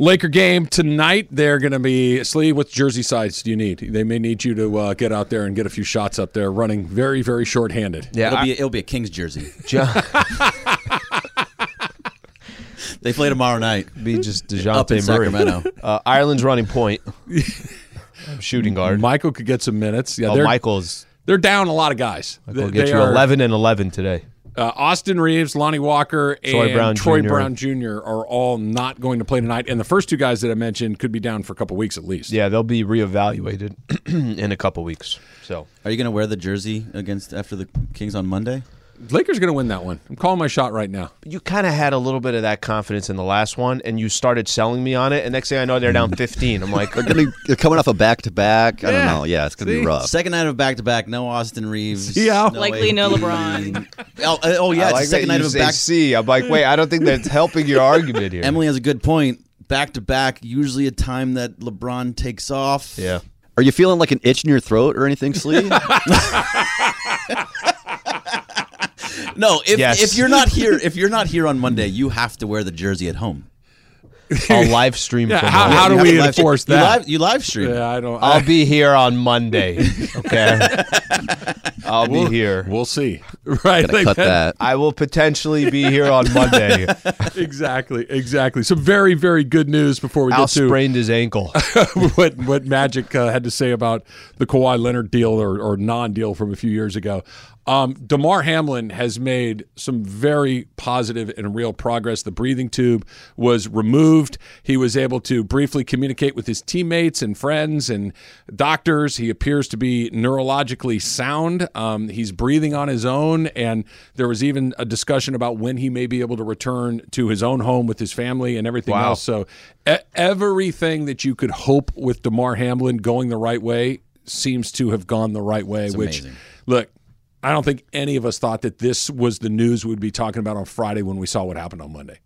Laker game tonight. They're going to be Slee. What jersey size do you need? They may need you to uh, get out there and get a few shots up there, running very, very short-handed. Yeah, it'll I- be it'll be a Kings jersey. John, They play tomorrow night. be just Up in Dejounte Murray. Sacramento. Uh, Ireland's running point. Shooting guard. Michael could get some minutes. Yeah, oh, they're Michael's. they're down a lot of guys. Michael will They- get they you are- 11 and 11 today. Uh, Austin Reaves, Lonnie Walker, and Troy Brown Troy Jr. Brown Jr. are all not going to play tonight, and the first two guys that I mentioned could be down for a couple weeks at least. Yeah, they'll be reevaluated in a couple weeks. So Are you going to wear the jersey against after the Kings on Monday? Lakers going to win that one. I'm calling my shot right now. you kind of had a little bit of that confidence in the last one, and you started selling me on it. And next thing I know, they're down 15. I'm like, They're, gonna, they're coming off a back to back. I don't know. Yeah, it's gonna be rough. Second night of back to back. No Austin Reaves. See how? Likely AD. no LeBron. Oh, uh, oh yeah, it's like second that night you of a say back. C. I'm like, wait, I don't think that's helping your argument here. Emily has a good point. Back to back, usually a time that LeBron takes off. Yeah. Are you feeling like an itch in your throat or anything, Slee? No, if Yes. if you're not here, if you're not here on Monday, you have to wear the jersey at home. I'll live stream Yeah, from how- how do You we have to live- enforce you that? live- You live stream. Yeah, I don't. I'll I, be here on Monday. Okay. I'll be here. We'll see. Right. Like cut that. I will potentially be here on Monday. Exactly. Exactly. So very, very good news before we Al get to sprained his ankle. what what Magic uh, had to say about the Kawhi Leonard deal or, or non-deal from a few years ago. Um, Damar Hamlin has made some very positive and real progress. The breathing tube was removed. He was able to briefly communicate with his teammates and friends and doctors. He appears to be neurologically sound. Um, he's breathing on his own, and there was even a discussion about when he may be able to return to his own home with his family and everything Wow. else. So e- everything that you could hope with Damar Hamlin going the right way seems to have gone the right way. which, amazing. look, I don't think any of us thought that this was the news we'd be talking about on Friday when we saw what happened on Monday.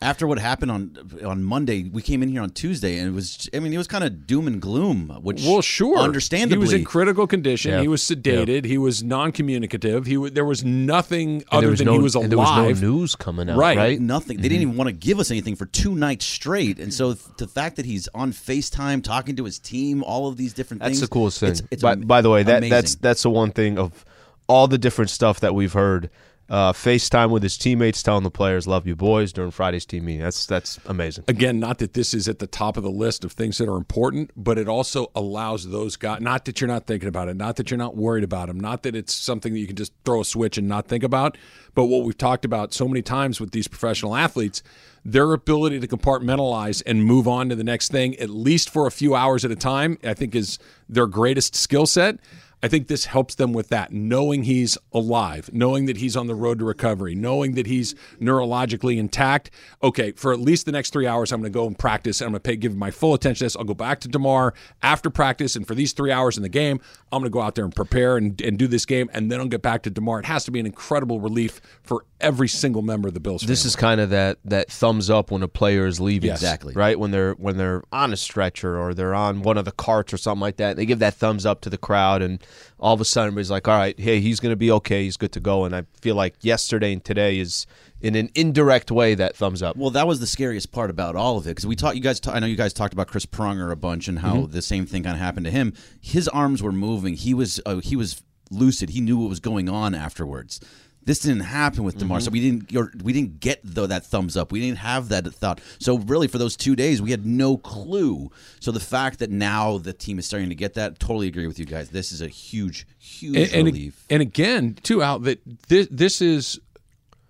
After what happened on on Monday, we came in here on Tuesday, and it was. I mean, it was kind of doom and gloom. Which, Well, sure, understandably, he was in critical condition. Yeah. He was sedated. He was non-communicative. He w- there was nothing And other was than no, he was alive. and there was no news coming out, Right. right? nothing. They didn't even want to give us anything for two nights straight. And so th- the fact that he's on Facetime talking to his team, all of these different That's things. That's the coolest thing. It's, it's by, am- by the way, that amazing. that's that's the one thing of all the different stuff that we've heard. Uh, FaceTime with his teammates, telling the players "Love you, boys" during Friday's team meeting. That's that's amazing. again, not that this is at the top of the list of things that are important, but it also allows those guys, not that you're not thinking about it, not that you're not worried about them, not that it's something that you can just throw a switch and not think about, but what we've talked about so many times with these professional athletes, their ability to compartmentalize and move on to the next thing, at least for a few hours at a time, I think is their greatest skill set. I think this helps them with that, knowing he's alive, knowing that he's on the road to recovery, knowing that he's neurologically intact. Okay, for at least the next three hours, I'm going to go and practice, and I'm going to pay, give my full attention to this. I'll go back to Damar after practice, and for these three hours in the game, I'm going to go out there and prepare and, and do this game, and then I'll get back to Damar. It has to be an incredible relief for every single member of the Bills. This family. is kind of that that thumbs up when a player is leaving. Yes. Exactly. Right when they're when they're on a stretcher or they're on one of the carts or something like that. They give that thumbs up to the crowd, and all of a sudden everybody's like, "All right, hey, he's going to be okay. He's good to go." And I feel like yesterday and today is in an indirect way that thumbs up. Well, that was the scariest part about all of it because we talked. You guys, ta- I know you guys talked about Chris Pronger a bunch and how Mm-hmm. the same thing kind of happened to him. His arms were moving. He was uh, he was lucid. He knew what was going on afterwards. This didn't happen with Damar, Mm-hmm. so we didn't we didn't get though that thumbs up. We didn't have that thought. So really, for those two days, we had no clue. So the fact that now the team is starting to get that, totally agree with you guys. This is a huge, huge and, and, relief. and again, too, out that this, this is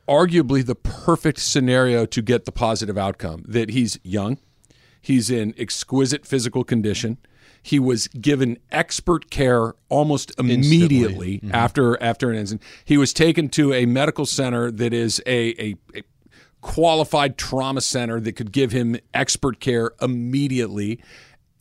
arguably the perfect scenario to get the positive outcome. That he's young, he's in exquisite physical condition. He was given expert care almost immediately after after an incident. He was taken to a medical center that is a, a, a qualified trauma center that could give him expert care immediately.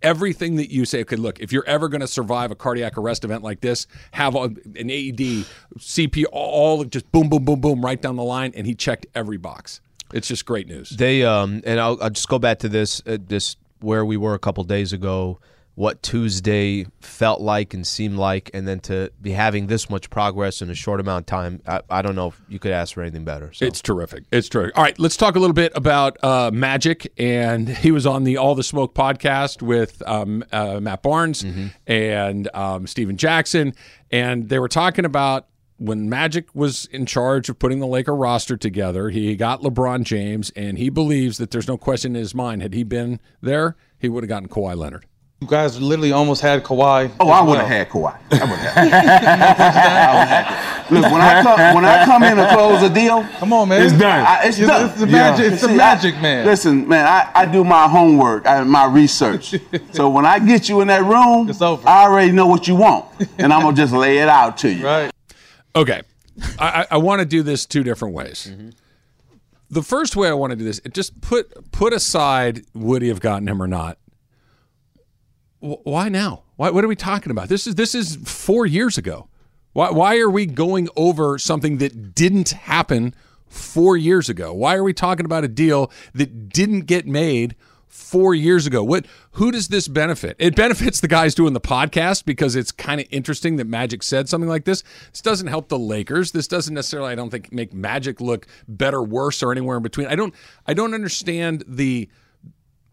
Everything that you say, okay, look, if you're ever going to survive a cardiac arrest event like this, have a, an AED, CP, all just boom, boom, boom, boom, right down the line. And he checked every box. It's just great news. They um, and I'll, I'll just go back to this uh, this where we were a couple days ago. What Tuesday felt like and seemed like, and then to be having this much progress in a short amount of time, I, I don't know if you could ask for anything better. So. It's terrific. It's terrific. All right, let's talk a little bit about uh, Magic. And he was on the All the Smoke podcast with um, uh, Matt Barnes and um, Stephen Jackson. And they were talking about when Magic was in charge of putting the Laker roster together, he got LeBron James, and he believes that there's no question in his mind, had he been there, he would have gotten Kawhi Leonard. You guys literally almost had Kawhi. Oh, I would have had Kawhi. I would have. had. Look, when I come when I come in to close a deal, Come on, man. It's done. I, it's It's- done. it's the magic- it's the See, magic, I- man. Listen, man, I, I do my homework, I, my research. so when I get you in that room, It's over. I already know what you want, and I'm gonna just lay it out to you. Right. Okay. I, I, I want to do this two different ways. Mm-hmm. The first way I want to do this, just put put aside would he have gotten him or not. Wh- Why now? Why, what are we talking about? This is this is four years ago. Why why are we going over something that didn't happen four years ago? Why are we talking about a deal that didn't get made four years ago? What who does this benefit? It benefits the guys doing the podcast because it's kind of interesting that Magic said something like this. This doesn't help the Lakers. This doesn't necessarily, I don't think, make Magic look better, worse, or anywhere in between. I don't I don't understand the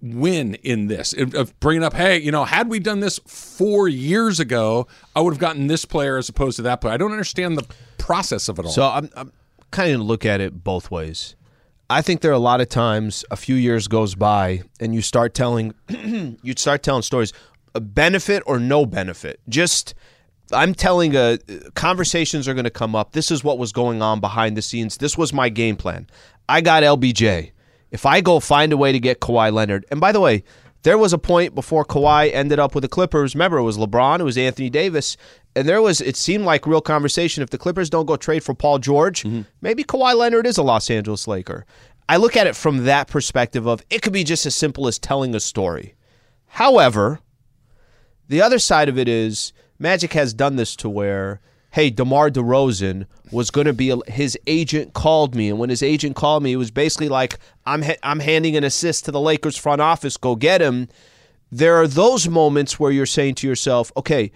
win in this of- bringing up hey you know had we done this four years ago i would have gotten this player as opposed to that player i don't understand the process of it all So I'm, I'm kind of look at it both ways. I think there are a lot of times a few years goes by and you start telling you start telling stories, benefit or no benefit. Just I'm telling a conversations are going to come up. This is what was going on behind the scenes. This was my game plan. I got LBJ. If I go find a way to get Kawhi Leonard, and by the way, there was a point before Kawhi ended up with the Clippers. Remember, it was LeBron, it was Anthony Davis, and there was it seemed like real conversation. If the Clippers don't go trade for Paul George, mm-hmm. maybe Kawhi Leonard is a Los Angeles Laker. I look at it from that perspective of it could be just as simple as telling a story. However, the other side of it is Magic has done this to where, hey, DeMar DeRozan was going to be his agent called me, and when his agent called me, it was basically like I'm ha- I'm handing an assist to the Lakers front office, go get him. There are those moments where you're saying to yourself, okay,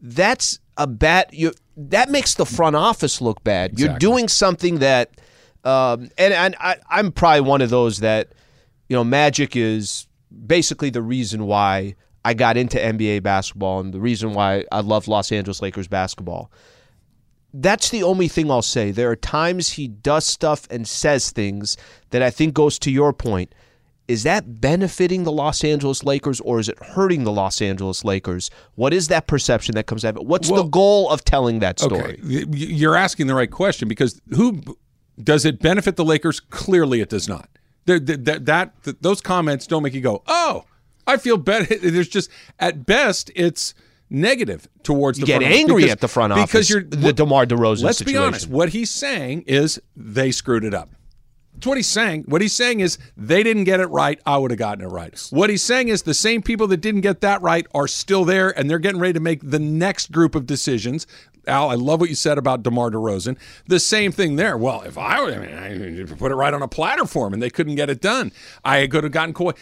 that's a bad. You that makes the front office look bad. You're doing something that, um, and and I, I'm probably one of those that, you know, Magic is basically the reason why I got into NBA basketball and the reason why I love Los Angeles Lakers basketball. That's the only thing I'll say. There are times he does stuff and says things that I think goes to your point. Is that benefiting the Los Angeles Lakers or is it hurting the Los Angeles Lakers? What is that perception that comes out of it? What's the goal of telling that story? Okay, you're asking the right question because who does it benefit the Lakers? Clearly, it does not. There- th- That, that, those comments don't make you go, "Oh, I feel better." There's just at best it's negative towards You the get angry because- at the front office because you're the DeMar DeRozan Let's be honest. What he's saying is they screwed it up. That's what he's saying. What he's saying is they didn't get it right. I would have gotten it right. What he's saying is the same people that didn't get that right are still there, and they're getting ready to make the next group of decisions. Al, I love what you said about DeMar DeRozan. The same thing there. Well, if I, I mean, I put it right on a platter for him, and they couldn't get it done, I could have gotten Kawhi.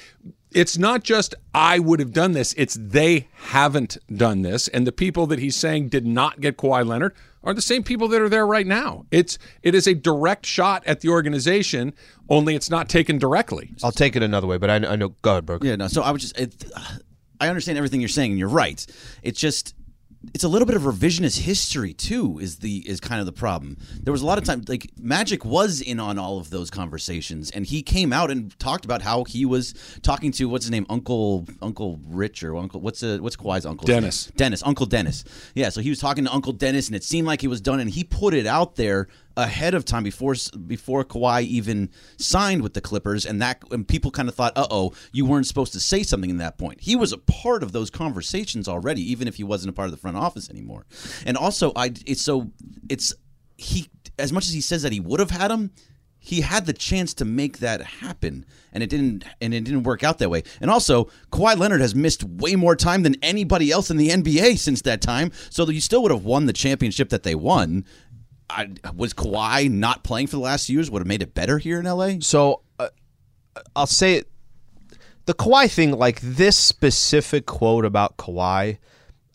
It's not just I would have done this; it's they haven't done this, and the people that he's saying did not get Kawhi Leonard are the same people that are there right now. It's it is a direct shot at the organization, only it's not taken directly. I'll take it another way, but I, I know. Go ahead, Burke. Yeah, no. So I was just, it, I understand everything you're saying, and you're right. It's just, it's a little bit of revisionist history too. Is the is kind of the problem. There was a lot of time, like Magic was in on all of those conversations, and he came out and talked about how he was talking to what's his name, Uncle Uncle Rich or Uncle what's uh, what's Kawhi's uncle? Dennis. Dennis, Uncle Dennis. Yeah, so he was talking to Uncle Dennis, and it seemed like it was done, and he put it out there ahead of time before before Kawhi even signed with the Clippers, and that and people kind of thought, "Uh oh, you weren't supposed to say something in that point." He was a part of those conversations already, even if he wasn't a part of the front office anymore. And also, I it's so it's he as much as he says that he would have had him. he had the chance to make that happen, and it didn't. And it didn't work out that way. And also, Kawhi Leonard has missed way more time than anybody else in the NBA since that time. So you still would have won the championship that they won. I, was Kawhi not playing for the last years would have made it better here in LA? So uh, I'll say it. The Kawhi thing, like this specific quote about Kawhi,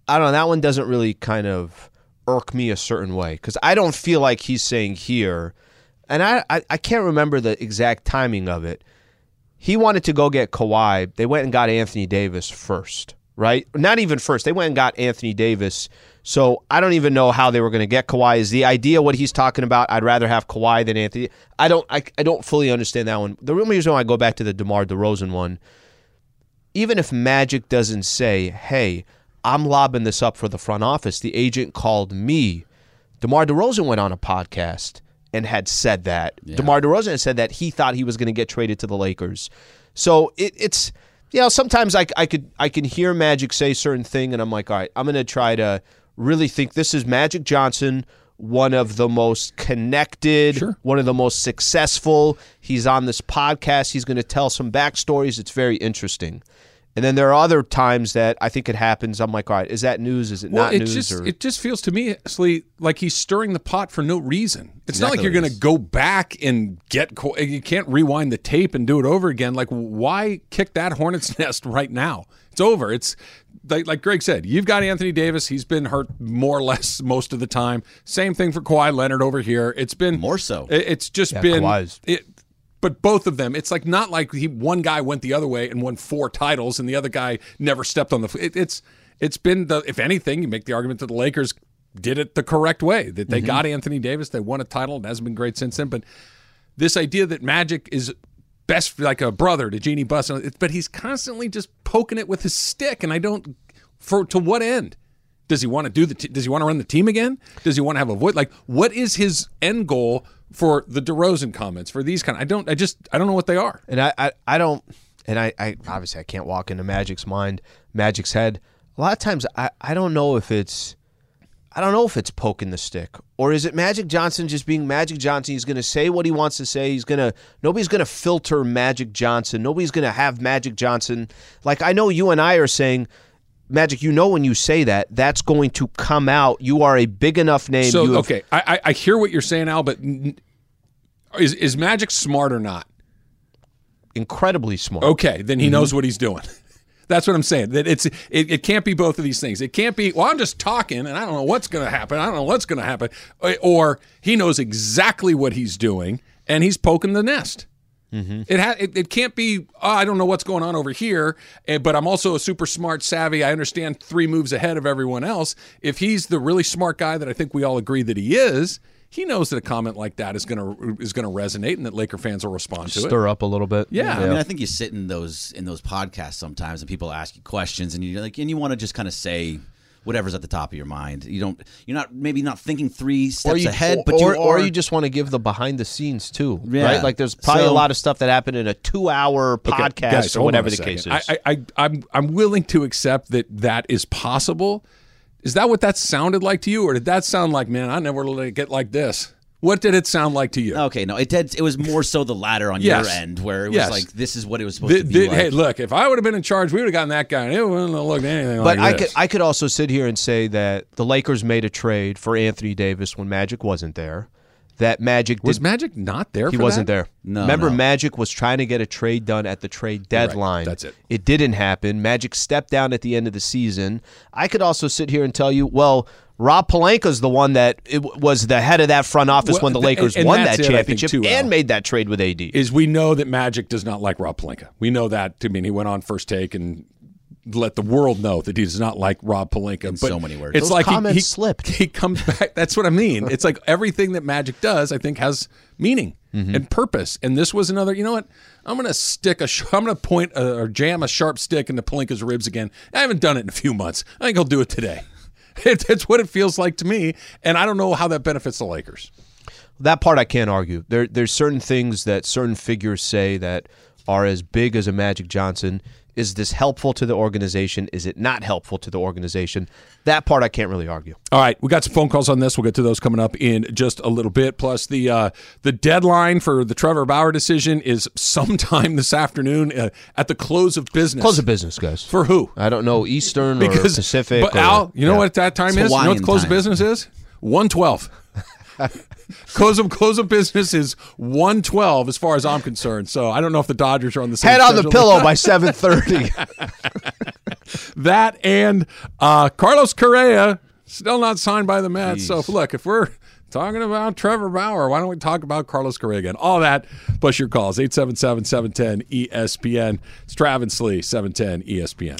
I don't know. That one doesn't really kind of irk me a certain way because I don't feel like he's saying here, and I, I I can't remember the exact timing of it. He wanted to go get Kawhi. They went and got Anthony Davis first, right? Not even first. They went and got Anthony Davis. So I don't even know how they were going to get Kawhi. Is the idea what he's talking about? I'd rather have Kawhi than Anthony. I don't. I, I don't fully understand that one. The real reason why I go back to the Demar Derozan one, even if Magic doesn't say, "Hey, I'm lobbing this up for the front office," the agent called me. Demar Derozan went on a podcast and had said that. Demar Derozan had said that he thought he was going to get traded to the Lakers. So it, it's you know sometimes I, I could I can hear Magic say certain thing and I'm like all right I'm going to try to really think this is Magic Johnson one of the most connected Sure. one of the most successful. He's on this podcast. He's going to tell some backstories. It's very interesting and then there are other times that I think it happens I'm like all right is that news is it Well, not it news just or it just feels to me honestly, like he's stirring the pot for no reason. It's not like you're going to go back and get. co- You can't rewind the tape and do it over again. Like, why kick that hornet's nest right now? It's over. It's like, like Greg said. You've got Anthony Davis. He's been hurt more or less most of the time. Same thing for Kawhi Leonard over here. It's been More so. it- It's just Yeah, been Kawhi's- it. But both of them, it's like not like he one guy went the other way and won four titles, and the other guy never stepped on the. It, it's it's been the if anything, you make the argument that the Lakers did it the correct way that they mm-hmm. got Anthony Davis, they won a title, it hasn't been great since then. But this idea that Magic is best like a brother to Jeanie Buss, uh, but he's constantly just poking it with his stick, and I don't for to what end. Does he want to do the? T- does he want to run the team again? Does he want to have a voice? Like, what is his end goal for the DeRozan comments? For these kind, Of, I don't. I just. I don't know what they are. And I, I, I don't, and I, I obviously I can't walk into Magic's mind, Magic's head. A lot of times I, I don't know if it's, I don't know if it's poking the stick or is it Magic Johnson just being Magic Johnson. He's going to say what he wants to say. He's going to nobody's going to filter Magic Johnson. Nobody's going to have Magic Johnson. Like I know you and I are saying. Magic, you know when you say that, that's going to come out. You are a big enough name. So have- okay, I, I I hear what you're saying, Al, but n- is is Magic smart or not? incredibly smart. Okay, then he Mm-hmm. knows what he's doing. That's what I'm saying. That it's it, it can't be both of these things. It can't be. Well, I'm just talking, and I don't know what's going to happen. I don't know what's going to happen. Or he knows exactly what he's doing, and he's poking the nest. Mm-hmm. It, ha- it it can't be. Oh, I don't know what's going on over here, eh, but I'm also a super smart, savvy. I understand three moves ahead of everyone else. If he's the really smart guy that I think we all agree that he is, he knows that a comment like that is gonna is gonna resonate, and that Laker fans will respond to it. Stir up a little bit. Yeah. I mean, I think you sit in those in those podcasts sometimes, and people ask you questions, and you like, and you want to just kind of say whatever's at the top of your mind. You don't, you're not maybe not thinking three steps you, ahead, or, but you or, or you just want to give the behind the scenes too, Yeah. right? Like there's probably a lot of stuff that happened in a two hour Okay, podcast guys, or whatever the case is. I, I, I, I'm, I'm willing to accept that that is possible. Is that what that sounded like to you, or did that sound like, man, I never let it get like this? What did it sound like to you? Okay, no, it did. It was more so the latter on Yes. your end, where it was Yes. like this is what it was supposed The- to be. the- like. Hey, look, if I would have been in charge, we would have gotten that guy, and it wouldn't have looked anything but like I this. could I could also sit here and say that the Lakers made a trade for Anthony Davis when Magic wasn't there. That Magic was did, Magic not there? he for wasn't that? there. No, Remember, no. Magic was trying to get a trade done at the trade deadline. That's it. It didn't happen. Magic stepped down at the end of the season. I could also sit here and tell you, well, Rob Pelinka's the one that it was the head of that front office Well, when the Lakers and- and won that's that it, championship too, and made that trade with AD. Is we know that Magic does not like Rob Pelinka. We know that. I mean, he went on first take and let the world know that he does not like Rob Pelinka. In so many words. It's Those like he- comments he, slipped. He comes back. That's what I mean. It's like everything that Magic does, I think, has meaning Mm-hmm. and purpose. And this was another. You know what? I'm going to stick a. sh- I'm going to point a, or jam a sharp stick into Pelinka's ribs again. I haven't done it in a few months. I think I'll do it today. It, it's what it feels like to me, and I don't know how that benefits the Lakers. that part I can't argue. There, there's certain things that certain figures say that are as big as a Magic Johnson. Is this helpful to the organization? Is it not helpful to the organization? That part I can't really argue. All right, we got some phone calls on this. We'll get to those coming up in just a little bit. Plus, the uh, the deadline for the Trevor Bauer decision is sometime this afternoon uh, at the close of business. Close of business, guys. for who? I don't know Eastern or Because Pacific. But or- Al, you know yeah. what that time It's is? You know what the Hawaiian close of business is? One twelve. close of close of business is one twelve, as far as I'm concerned. So I don't know if the Dodgers are on the same. Head on the pillow by seven thirty. That and uh, Carlos Correa still not signed by the Mets. So look, if we're talking about Trevor Bauer, why don't we talk about Carlos Correa again? All that plus your calls 877-710-ESPN. It's Travis Lee 710 ESPN.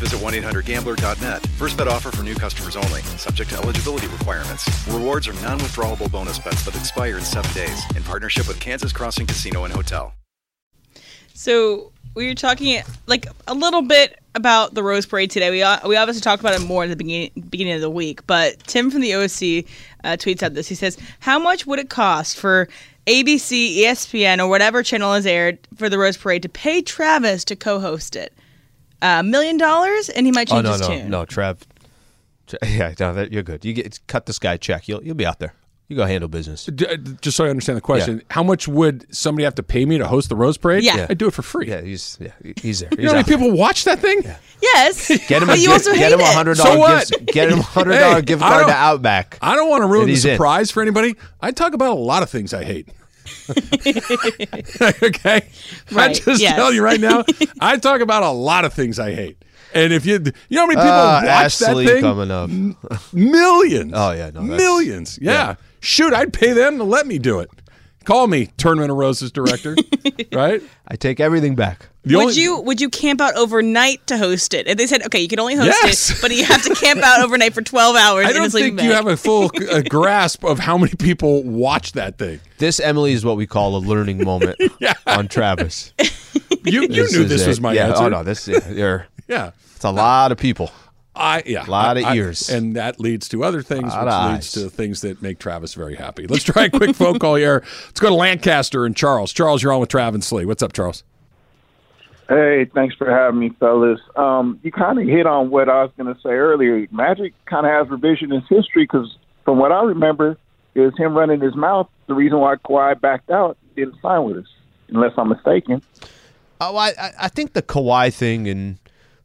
visit 1-800-GAMBLER.net. First bet offer for new customers only. Subject to eligibility requirements. Rewards are non-withdrawable bonus bets that expire in seven days. In partnership with Kansas Crossing Casino and Hotel. So we were talking like a little bit about the Rose Parade today. We uh, we obviously talked about it more at the beginning beginning of the week. But Tim from the OC uh, tweets out this. He says, "How much would it cost for ABC, ESPN, or whatever channel is aired for the Rose Parade to pay Travis to co-host it? A million dollars, and he might Oh change no his no tune. no, Trev. Tre- Yeah, no, that, you're good. You get cut this guy a check. You'll you'll be out there. You go handle business. Uh, Just so I understand the question, how much would somebody have to pay me to host the Rose Parade? Yeah. Yeah. I do it for free. Yeah, he's yeah he's there. You know how many people watch that thing? Yes, Get him a you gift, also get hate him a it. hundred So what? gift. Get him a hundred dollar Hey, gift card to Outback. I don't want to ruin the he's in. surprise for anybody. I talk about a lot of things I hate. okay, I just yes. tell you right now, I talk about a lot of things I hate. And if you, you know how many people Ah, watch that thing? coming up. Millions. Oh, yeah, no, millions. Yeah. yeah. Shoot, I'd pay them to let me do it. Call me, Tournament of Roses director. right? I take everything back. The would only- you would you camp out overnight to host it? And they said, okay, you can only host Yes. it, but you have to camp out overnight for twelve hours. I in a don't sleeping think you bag. have a full uh, grasp of how many people watch that thing. This Emily is what we call a learning moment on Travis. You, you This knew this it. was my yeah, answer. Oh no, this yeah, you're, Yeah. it's a lot of people. I yeah, a Lot of I- I- ears. and that leads to other things, which Lot leads eyes. to things that make Travis very happy. Let's try a quick phone call here. Let's go to Lancaster and Charles. Charles, you're on with Travis Lee. What's up, Charles? Hey, thanks for having me, fellas. Um, you kind of hit on what I was going to say earlier. Magic kind of has revisionist history because, from what I remember, is him running his mouth. The reason why Kawhi backed out didn't sign with us, unless I'm mistaken. Oh, I I- think the Kawhi thing and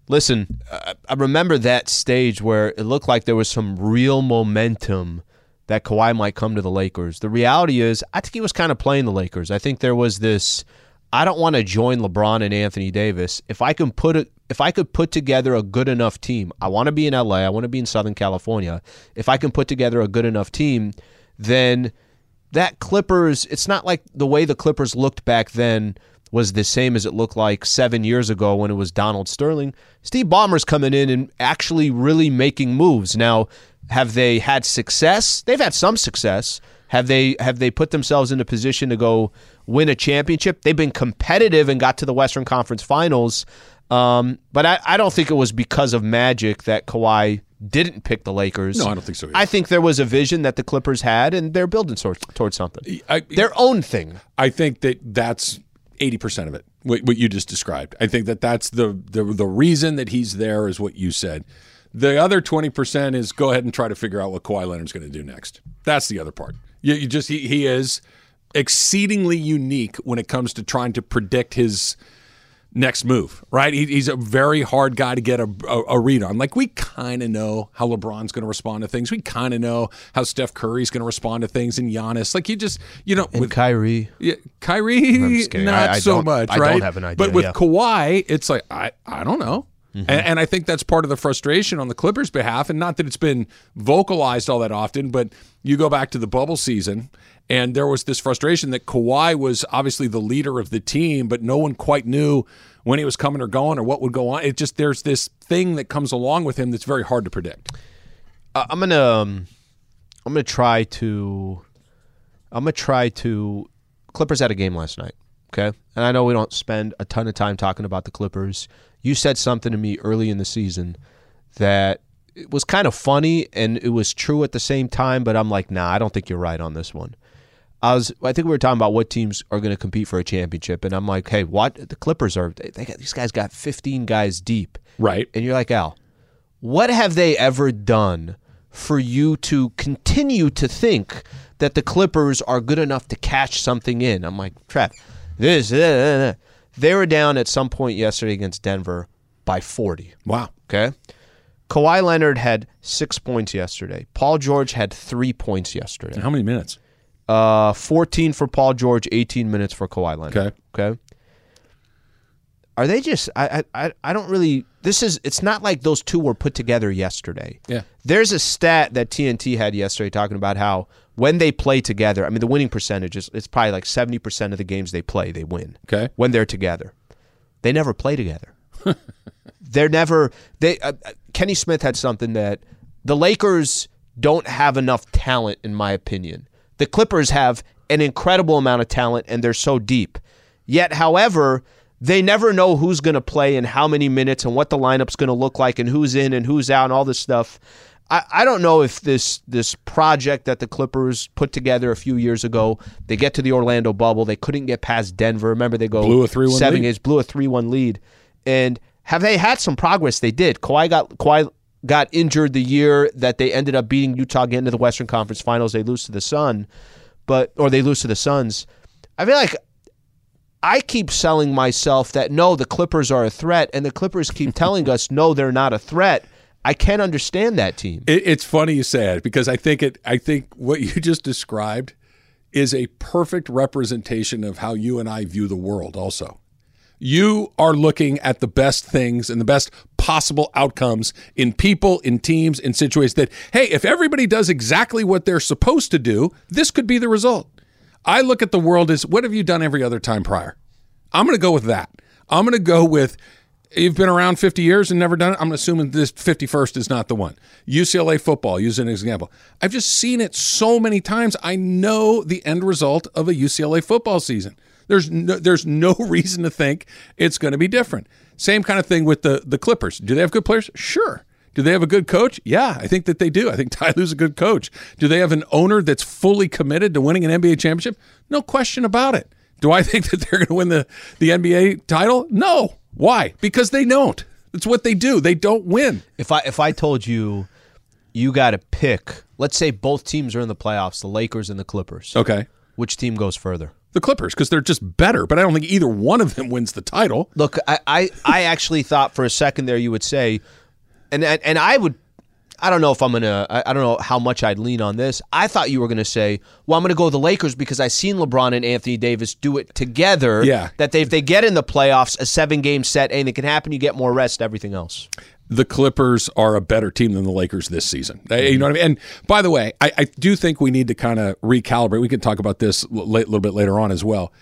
listen, I remember that stage where it looked like there was some real momentum that Kawhi might come to the Lakers. The reality is, I think he was kind of playing the Lakers. I think there was this I don't want to join LeBron and Anthony Davis. If I can put a, if I could put together a good enough team, I want to be in LA, I want to be in Southern California. If I can put together a good enough team, then that Clippers, it's not like the way the Clippers looked back then was the same as it looked like seven years ago when it was Donald Sterling. Steve Ballmer's coming in and actually really making moves. Now, have they had success? They've had some success. Have they have they put themselves in a position to go win a championship? They've been competitive and got to the Western Conference Finals. Um, but I, I don't think it was because of magic that Kawhi didn't pick the Lakers. No, I don't think so. Either. I think there was a vision that the Clippers had, and they're building towards, towards something. I, Their own thing. I think that that's eighty percent of it. What, what you just described. I think that that's the, the the reason that he's there is what you said. The other twenty percent is go ahead and try to figure out what Kawhi Leonard's going to do next. That's the other part. You, you just he, he is exceedingly unique when it comes to trying to predict his next move, right? He, he's a very hard guy to get a, a, a read on. Like, we kind of know how LeBron's going to respond to things. We kind of know how Steph Curry's going to respond to things and Giannis. Like, you just, you know, And with Kyrie. yeah, Kyrie, not I- I so much, I don't right? have an idea, But with yeah. Kawhi, it's like I, I don't know, Mm-hmm. and, and I think that's part of the frustration on the Clippers' behalf. And not that it's been vocalized all that often, but you go back to the bubble season, and there was this frustration that Kawhi was obviously the leader of the team, but no one quite knew when he was coming or going or what would go on. It just there's this thing that comes along with him that's very hard to predict. Uh, I'm gonna um, I'm gonna try to I'm gonna try to Clippers had a game last night. Okay, and I know we don't spend a ton of time talking about the Clippers. You said something to me early in the season that it was kind of funny and it was true at the same time, but I'm like, nah, I don't think you're right on this one. I was, I think we were talking about what teams are going to compete for a championship, and I'm like, hey, what the Clippers are? They, they got these guys got 15 guys deep, right? And you're like, Al, what have they ever done for you to continue to think that the Clippers are good enough to catch something in? I'm like, Trap, this, uh, uh, uh." They were down at some point yesterday against Denver by 40. Wow. Okay. Kawhi Leonard had six points yesterday. Paul George had three points yesterday. How many minutes? Uh, 14 for Paul George, 18 minutes for Kawhi Leonard. Okay. Okay. Are they just? I, I I don't really. This is. It's not like those two were put together yesterday. Yeah. There's a stat that TNT had yesterday talking about how when they play together, I mean the winning percentage is it's probably like seventy percent of the games they play they win. Okay. When they're together, they never play together. they're never. They. Uh, uh, Kenny Smith had something that the Lakers don't have enough talent, in my opinion. The Clippers have an incredible amount of talent, and they're so deep. Yet, however, they never know who's going to play and how many minutes and what the lineup's going to look like and who's in and who's out and all this stuff. I, I don't know if this this project that the Clippers put together a few years ago, they get to the Orlando bubble, they couldn't get past Denver. Remember, they go Blew a 3-1 seven lead. games, blew a three one lead, and have they had some progress? They did. Kawhi got Kawhi got injured the year that they ended up beating Utah, getting to the Western Conference Finals. They lose to the Sun, but or they lose to the Suns. I feel like I keep selling myself that no, the Clippers are a threat, and the Clippers keep telling us no, they're not a threat. I can't understand that team. It, it's funny you say it because I think it. I think what you just described is a perfect representation of how you and I view the world. Also, you are looking at the best things and the best possible outcomes in people, in teams, in situations. That hey, if everybody does exactly what they're supposed to do, this could be the result. I look at the world as what have you done every other time prior? I'm going to go with that. I'm going to go with you've been around 50 years and never done it. I'm assuming this 51st is not the one. UCLA football, use an example. I've just seen it so many times. I know the end result of a UCLA football season. There's no, there's no reason to think it's going to be different. Same kind of thing with the the Clippers. Do they have good players? Sure. Do they have a good coach? Yeah, I think that they do. I think Ty Lue's a good coach. Do they have an owner that's fully committed to winning an NBA championship? No question about it. Do I think that they're going to win the, the NBA title? No. Why? Because they don't. It's what they do. They don't win. If I if I told you you got to pick, let's say both teams are in the playoffs, the Lakers and the Clippers. Okay. Which team goes further? The Clippers, because they're just better, but I don't think either one of them wins the title. Look, I, I, I actually thought for a second there you would say, and and, and I would I don't know if I'm gonna. I, I don't know how much I'd lean on this. I thought you were gonna say, "Well, I'm gonna go with the Lakers because I seen LeBron and Anthony Davis do it together. Yeah. that they, if they get in the playoffs, a seven game set, anything can happen. You get more rest, everything else. the Clippers are a better team than the Lakers this season. You know what I mean? And by the way, I, I do think we need to kind of recalibrate. We can talk about this a little bit later on as well.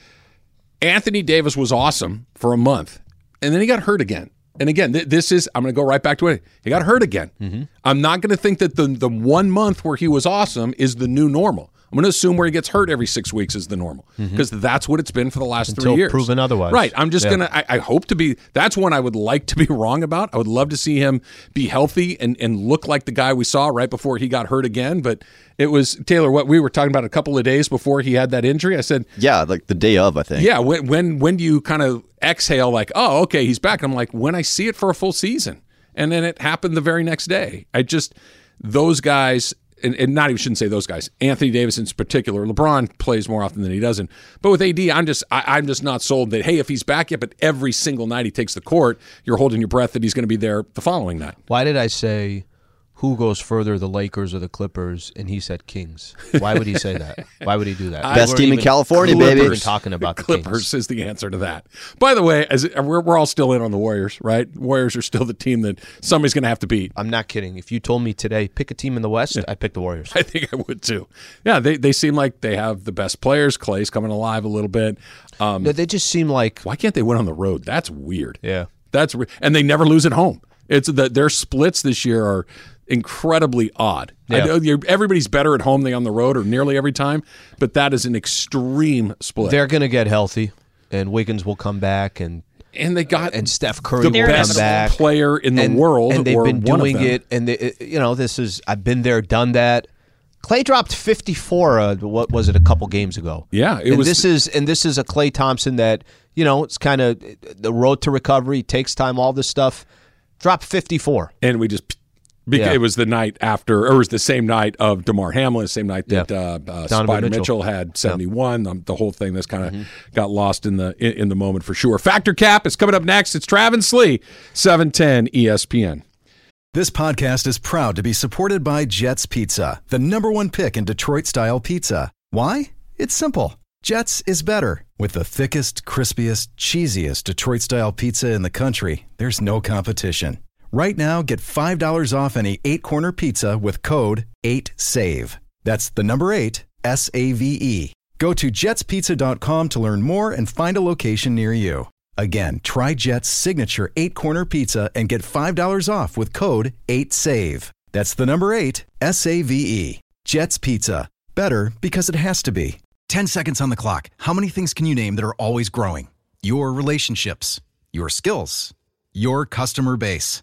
Anthony Davis was awesome for a month, and then he got hurt again. And again, th- this is I'm going to go right back to it. He got hurt again. Mm-hmm. I'm not going to think that the the one month where he was awesome is the new normal. I'm going to assume where he gets hurt every six weeks is the normal mm-hmm. because that's what it's been for the last Until three years. proven otherwise. Right. I'm just Yeah. going to. I, I hope to be. That's one I would like to be wrong about. I would love to see him be healthy and and look like the guy we saw right before he got hurt again. But it was Taylor. What we were talking about a couple of days before he had that injury. I said, Yeah, like the day of, I think. yeah. When when when do you kind of exhale like, oh, okay, he's back? I'm like, when I see it for a full season, and then it happened the very next day. I just those guys. And, and not even shouldn't say those guys. Anthony Davis in particular. LeBron plays more often than he doesn't. But with AD, I'm just I, I'm just not sold that hey, if he's back yet, but every single night he takes the court, you're holding your breath that he's going to be there the following night. Why did I say who goes further, the Lakers or the Clippers? And he said Kings. Why would he say that? Why would he do that? Best team in California, we weren't baby. Even talking about the Clippers Kings. is the answer to that. By the way, as we're, we're all still in on the Warriors, right? Warriors are still the team that somebody's going to have to beat. I'm not kidding. If you told me today, pick a team in the West, I pick the Warriors. I think I would too. Yeah, they, they seem like they have the best players. Klay's coming alive a little bit. Um, No, they just seem like why can't they win on the road? That's weird. Yeah. That's re- and they never lose at home. It's the, their splits this year are incredibly odd. I Yeah. know you're, everybody's better at home than on the road, or nearly every time. But that is an extreme split. they're going to get healthy, and Wiggins will come back, and and they got and Steph Curry the best back. player in the and, world, and they've been doing it. And they, you know, this is I've been there, done that. Klay dropped 54. Uh, what was it? A couple games ago. Yeah, it and was- This is and this is a Klay Thompson that you know it's kind of the road to recovery takes time. All this stuff. Dropped 54. and we just because Yeah. it was the night after, or it was the same night of Damar Hamlin, same night that Yeah. uh, uh, Donovan Spider Mitchell. Mitchell. had seventy one. Um, the whole thing that's kind of got lost in the in, in the moment for sure. Factor Cap is coming up next. It's Travis Lee, seven ten ESPN. This podcast is proud to be supported by Jets Pizza, the number one pick in Detroit style pizza. Why? It's simple. Jets is better. With the thickest, crispiest, cheesiest Detroit style pizza in the country, there's no competition. Right now, get $5 off any eight corner pizza with code 8SAVE. That's the number eight, S A V E. Go to jetspizza.com to learn more and find a location near you. Again, try Jet's signature eight corner pizza and get $5 off with code 8SAVE. That's the number eight, S A V E. Jet's Pizza. Better because it has to be. 10 seconds on the clock. How many things can you name that are always growing? Your relationships, your skills, your customer base.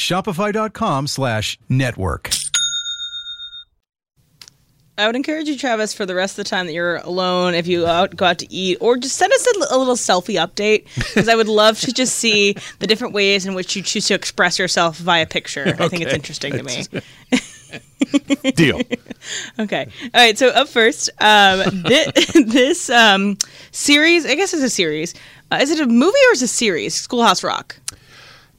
Shopify.com slash network. I would encourage you, Travis, for the rest of the time that you're alone, if you out, go out to eat, or just send us a, a little selfie update, because I would love to just see the different ways in which you choose to express yourself via picture. I think it's interesting to me. Deal. Okay. All right. So up first, um, this, this um, series, I guess it's a series. Uh, is it a movie or is it a series? Schoolhouse Rock.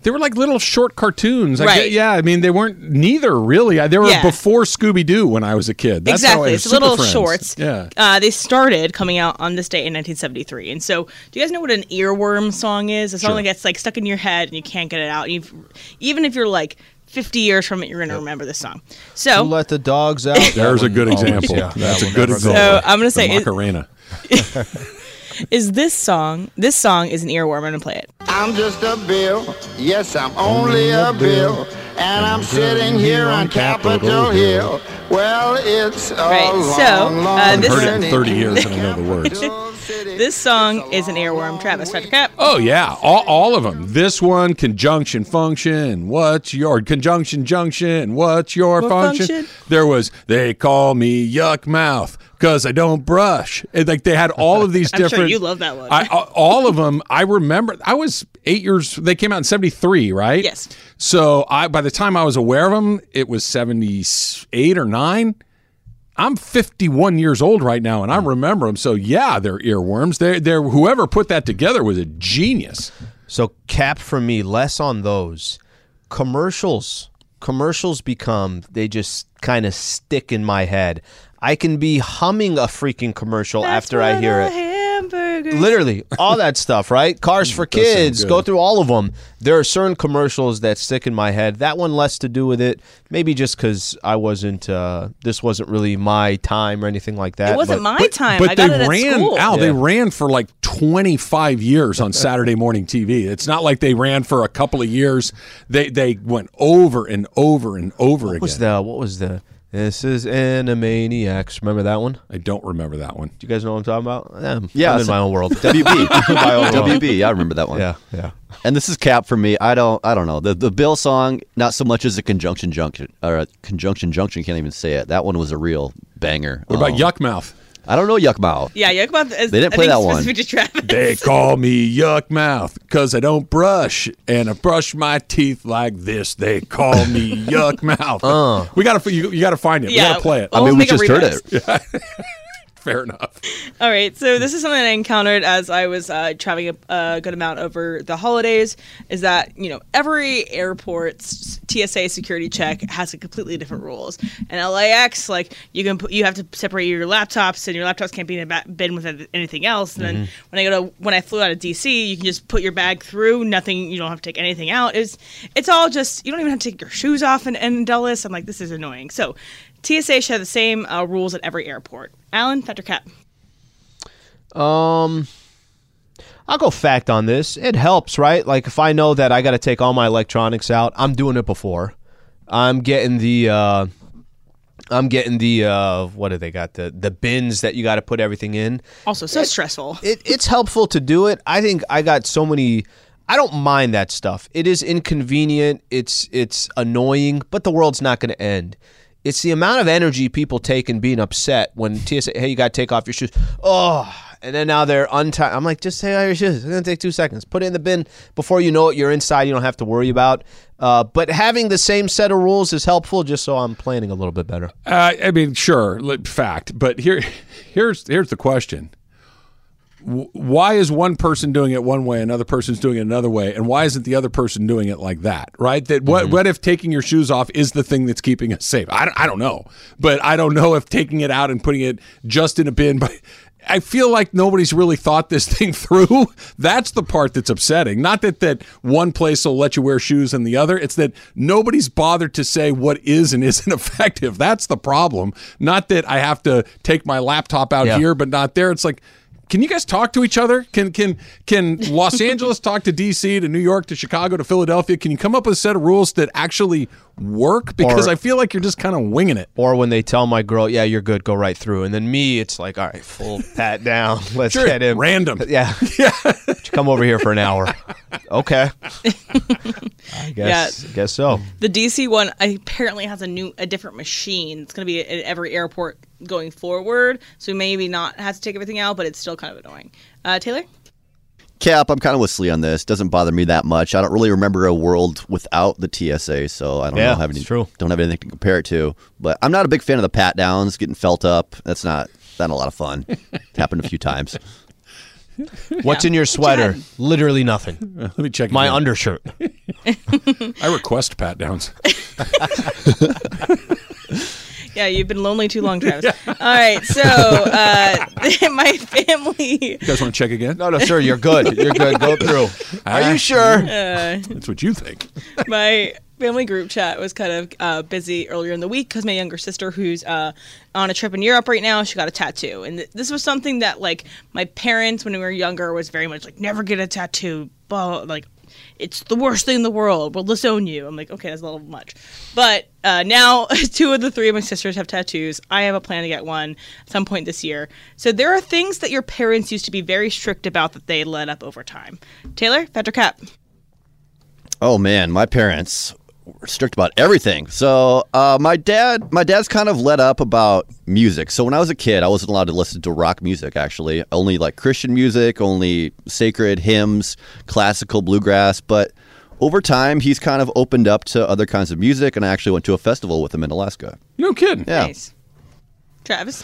They were like little short cartoons. I Right. get- yeah, I mean, they weren't neither really. I- They were Yeah. before Scooby Doo when I was a kid. That's how exactly. I It's Super little Friends. shorts. Yeah. Uh, they started coming out on this date in 1973. And so, do you guys know what an earworm song is? A song Sure. that gets like stuck in your head and you can't get it out. And You've, even if you're like 50 years from it, you're going to remember this song. Who So, let the dogs out? There's a good example. yeah, That's a good never example. So, I'm gonna The say it- Macarena. is this song? This song is an earworm. I'm going to play it. I'm just a bill. Yes, I'm only a bill. And I'm sitting here on Capitol Hill. Well, it's a Right, long, so, uh, long this- Heard it in 30 years and I know the words. This This song is an earworm. Travis, Dr. Cap. Oh yeah, all, all of them. This one, conjunction function. What's your conjunction junction? What's your What function? function? There was they call me yuck mouth because I don't brush. And, like they had all of these I'm sure different. you love that one. I, a- all of them. I remember. I was eight years. They came out in seventy three, right? Yes. So I by the time I was aware of them, it was seventy eight or nine. I'm 51 years old right now, and I remember them. So yeah, they're earworms. They're, they're whoever put that together was a genius. So cap for me, less on those commercials. Commercials become they just kind of stick in my head. I can be humming a freaking commercial after I hear it. Hamburgers. Literally, all that stuff, right? Cars for kids, go through all of them. There are certain commercials that stick in my head. That one less to do with it. Maybe just because I wasn't, uh, this wasn't really my time or anything like that. It wasn't but- my time. But I got they it at ran, school. Al, they ran for like 25 years on Saturday morning TV. It's not like they ran for a couple of years. They they went over and over and over What again. was the, what was the, this is Animaniacs. Remember that one? I don't remember that one. Do you guys know what I'm talking about? Yeah, Yeah, I'm in it's- my own world. WB. My own world. WB. I remember that one. Yeah, yeah. And this is cap for me. I don't. I don't know the the Bill song. Not so much as a conjunction junction or a conjunction junction. Can't even say it. That one was a real banger. What about Um, Yuck Mouth? I don't know Yuck Mouth. Yeah, Yuck Mouth is. They didn't play that one. to Travis. They call me Yuck Mouth because I don't brush and I brush my teeth like this. They call me Yuck Mouth. Uh. We gotta you, you gotta find it. we gotta play it. I We'll mean, we just heard remix. it. Fair enough. All right, so this is something I encountered as I was uh, traveling a, a good amount over the holidays. Is that you know every airport's TSA security check has a completely different rules. And LAX, like you can put, you have to separate your laptops, and your laptops can't be in a bin with anything else. And then when I go to when I flew out of DC, you can just put your bag through. Nothing, you don't have to take anything out. It's it's all just you don't even have to take your shoes off in, in Dulles. I'm like this is annoying. So. TSA should have the same uh, rules at every airport. Alan, Dr. Cap. Um, I'll go fact on this. It helps, right? Like if I know that I got to take all my electronics out, I'm doing it before. I'm getting the uh I'm getting the uh what do they got the the bins that you got to put everything in. Also, so stressful. It, it's helpful to do it. I think I got so many. I don't mind that stuff. It is inconvenient. It's it's annoying, but the world's not going to end. It's the amount of energy people take in being upset when TSA, hey, you got to take off your shoes. Oh, and then now they're untied. I'm like, just take off your shoes. It's going to take two seconds. Put it in the bin. Before you know it, you're inside. You don't have to worry about. Uh, but having the same set of rules is helpful just so I'm planning a little bit better. Uh, I mean, sure, fact, but here, here's here's the question: Why is one person doing it one way, another person's doing it another way, and why isn't the other person doing it like that? Right? That what mm-hmm. what if taking your shoes off is the thing that's keeping us safe? I don't, I don't know, but I don't know if taking it out and putting it just in a bin. But I feel like nobody's really thought this thing through. That's the part that's upsetting. Not that that one place will let you wear shoes and the other. It's that nobody's bothered to say what is and isn't effective. That's the problem. Not that I have to take my laptop out Yeah. here but not there. It's like can you guys talk to each other? Can can can Los Angeles talk to DC to New York to Chicago to Philadelphia? Can you come up with a set of rules that actually work? Because Or- I feel like you're just kind of winging it. Or when they tell my girl, yeah, you're good, go right through. And then me, it's like, all right, full pat down. Let's Sure, get him. random. Yeah. Yeah. come over here for an hour. Okay. I guess, guess so. The DC one apparently has a new, a different machine. It's going to be at every airport going forward. So maybe not have to take everything out, but it's still kind of annoying. Uh, Taylor? Cap, I'm kind of with Slee on this. Doesn't bother me that much. I don't really remember a world without the TSA, so I don't Yeah, know. Have any, true. Don't have anything to compare it to. But I'm not a big fan of the pat downs, getting felt up. That's not not a lot of fun. It's happened a few times. What's in your sweater? Literally nothing. Let me check My again. undershirt. I request pat downs. Yeah, you've been lonely too long, Travis. All right, so uh, my family. You guys want to check again? No, no, sir, you're good. You're good. Go through. Are you sure? Uh, That's what you think. my family group chat was kind of uh, busy earlier in the week because my younger sister, who's uh, on a trip in Europe right now, she got a tattoo, and th- this was something that like my parents, when we were younger, was very much like never get a tattoo, blah, like it's the worst thing in the world. We'll disown you. I'm like, okay, that's a little much. But uh, now, two of the three of my sisters have tattoos. I have a plan to get one at some point this year. So there are things that your parents used to be very strict about that they let up over time. Taylor, Patrick Cap. Oh man, my parents strict about everything. So uh, my dad, my dad's kind of let up about music. So when I was a kid, I wasn't allowed to listen to rock music. Actually, only like Christian music, only sacred hymns, classical bluegrass. But over time, he's kind of opened up to other kinds of music, and I actually went to a festival with him in Alaska. No kidding. Yeah. Nice. Travis.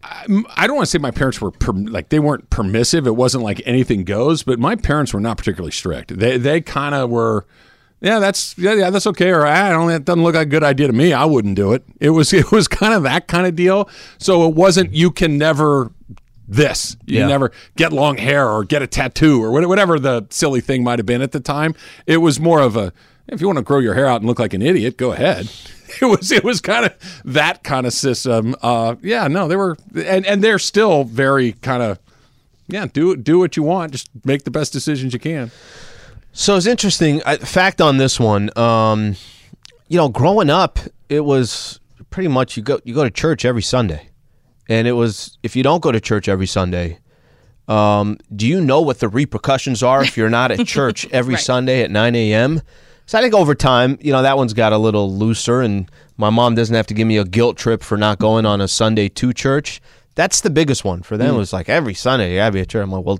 I don't want to say my parents were per, like they weren't permissive. It wasn't like anything goes, but my parents were not particularly strict. They they kind of were. Yeah, that's yeah, yeah, that's okay. Or I don't. That doesn't look like a good idea to me. I wouldn't do it. It was it was kind of that kind of deal. So it wasn't. You can never this. You Yeah. never get long hair or get a tattoo or whatever the silly thing might have been at the time. It was more of a if you want to grow your hair out and look like an idiot, go ahead. It was it was kind of that kind of system. Uh, yeah, no, they were and and they're still very kind of yeah. Do do what you want. Just make the best decisions you can. So it's interesting. I, fact on this one, um, you know, growing up, it was pretty much you go you go to church every Sunday, and it was if you don't go to church every Sunday, um, do you know what the repercussions are if you're not at church every Sunday at 9 a.m.? So I think over time, you know, that one's got a little looser, and my mom doesn't have to give me a guilt trip for not going on a Sunday to church. That's the biggest one for them. Mm. It was like every Sunday you gotta be at church. I'm like, well,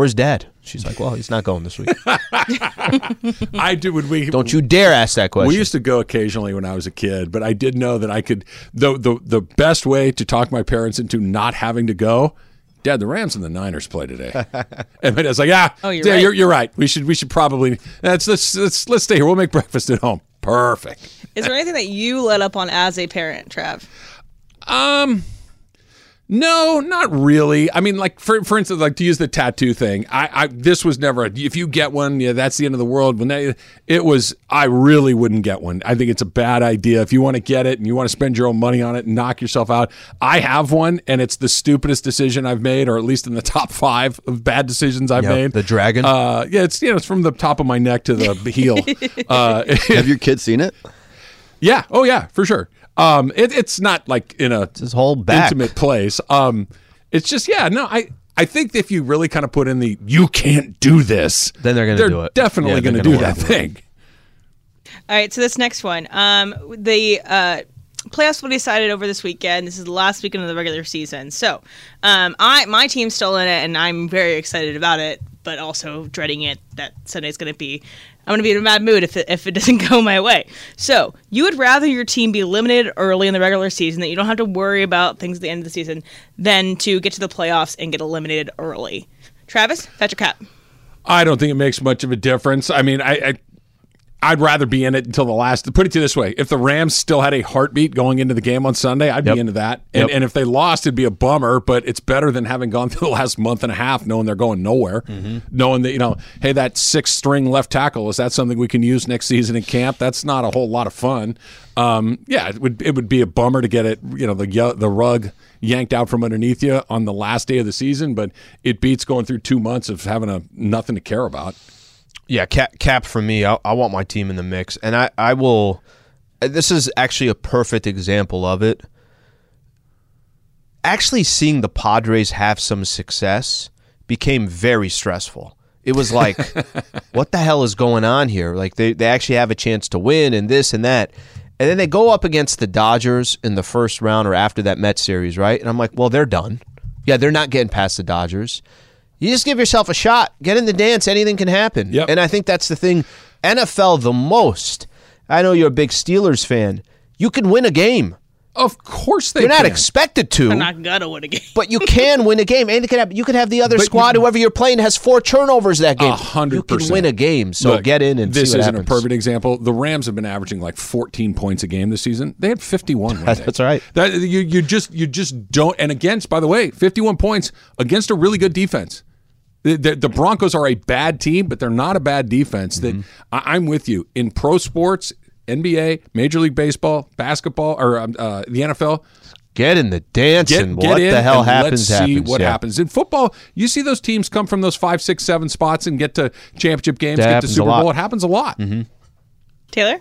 where's Dad? She's like, well, he's not going this week. I do. Would we? Don't you dare ask that question. We used to go occasionally when I was a kid, but I did know that I could. the the The best way to talk my parents into not having to go. Dad, the Rams and the Niners play today. and my dad's like, "Yeah, Oh, you're yeah, right. you're, you're right. We should we should probably let's let's let's let's stay here. We'll make breakfast at home. Perfect. Is there anything that you let up on as a parent, Trav? Um, no, not really. I mean, like for for instance, like to use the tattoo thing. I, I this was never. A, if you get one, yeah, that's the end of the world. When they, it was, I really wouldn't get one. I think it's a bad idea. If you want to get it and you want to spend your own money on it and knock yourself out, I have one, and it's the stupidest decision I've made, or at least in the top five of bad decisions I've Yep, made. the dragon? Uh, yeah, it's you know, it's from the top of my neck to the heel. Uh, Have your kids seen it? yeah. Oh, yeah, for sure. Um, it, it's not like in a his whole back. intimate place. Um, it's just yeah. No, I I think if you really kind of put in the you can't do this, Then they're gonna they're do it. Definitely Yeah, they're going to gonna do wanna that do thing. All right, so this next one, um, the uh, playoffs will be decided over this weekend. This is the last weekend of the regular season. So, um, I my team's still in it, and I'm very excited about it, but also dreading it that Sunday's going to be. I'm going to be in a bad mood if it, if it doesn't go my way. So, you would rather your team be eliminated early in the regular season, that you don't have to worry about things at the end of the season, than to get to the playoffs and get eliminated early. Travis, fetch your cap. I don't think it makes much of a difference. I mean, I. I I'd rather be in it until the last. Put it to this way: if the Rams still had a heartbeat going into the game on Sunday, I'd Yep. be into that. And, Yep. and if they lost, it'd be a bummer. But it's better than having gone through the last month and a half knowing they're going nowhere. Mm-hmm. Knowing that you know, hey, that six string left tackle is that something we can use next season in camp? That's not a whole lot of fun. Um, yeah, it would it would be a bummer to get it. You know, the the rug yanked out from underneath you on the last day of the season. But it beats going through two months of having a nothing to care about. Yeah, cap, cap for me. I, I want my team in the mix, and I, I will. This is actually a perfect example of it. Actually, seeing the Padres have some success became very stressful. It was like, what the hell is going on here? Like they, they actually have a chance to win and this and that. And then they go up against the Dodgers in the first round or after that Mets series, right? And I'm like, well, they're done. Yeah, they're not getting past the Dodgers. You just give yourself a shot. Get in the dance. Anything can happen. Yep. And I think that's the thing. NFL the most. I know you're a big Steelers fan. You can win a game. Of course they You're not can. expected to, I'm not gonna win a game. but you can win a game. And it can happen. You could have the other But squad, you- whoever you're playing, has four turnovers that game. A hundred You can win a game. So Look, get in and this see what isn't happens. a perfect example. The Rams have been averaging like 14 points a game this season. They had 51. one day. That's right. That you you just you just don't. And against, by the way, 51 points against a really good defense. The, the, the Broncos are a bad team, but they're not a bad defense. That Mm-hmm. I, I'm with you in pro sports, NBA, Major League Baseball, basketball, or um, uh, the NFL. Get in the dance Get, and get what in the hell and happens Let's see happens. what yeah. happens in football. You see those teams come from those five, six, seven spots and get to championship games, That get to Super. Bowl. It happens a lot. Mm-hmm. Taylor?